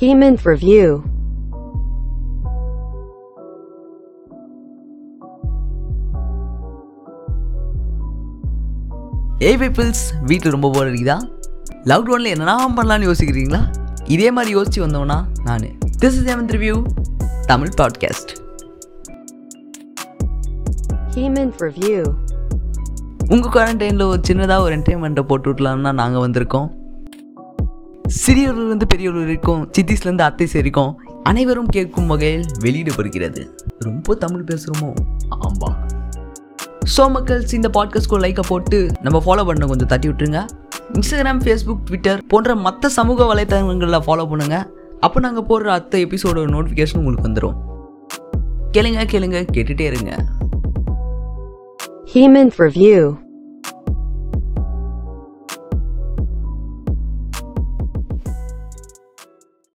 Hemant Review. ஏ peoples வீட்டில் ரொம்ப போர் அடிக்குதா? லாக்டவுனில் என்னென்னா பண்ணலான்னு யோசிக்கிறீங்களா? இதே மாதிரி யோசிச்சு வந்தவனா நான். This is எவன்த் review Tamil podcast Hemant Review. உங்கள் குவாரண்டைனில் ஒரு சின்னதாக ஒரு என்டர்டைன்மெண்ட்டை போட்டு விட்லாம்னா நாங்கள் வந்திருக்கோம். சிறியவர்லேருந்து பெரியவர் வரைக்கும் சித்திஸ்லேருந்து அத்தை சேரிக்கும் அனைவரும் கேட்கும் வகையில் வெளியிடப்படுகிறது. ரொம்ப தமிழ் பேசுகிறோமோ ஆமாம் ஸோ மக்கள்ஸ் இந்த பாட்காஸ்ட்க்கு லைக்கை போட்டு நம்ம ஃபாலோ பண்ண கொஞ்சம் தட்டி விட்டுருங்க. இன்ஸ்டாகிராம் ஃபேஸ்புக் ட்விட்டர் போன்ற மற்ற சமூக வலைத்தளங்களில் ஃபாலோ பண்ணுங்கள் அப்போ நாங்கள் போடுற அத்த எபிசோட நோட்டிஃபிகேஷன் உங்களுக்கு வந்துடும் கேளுங்க கேளுங்க கேட்டுகிட்டே இருங்க. Hemant Review.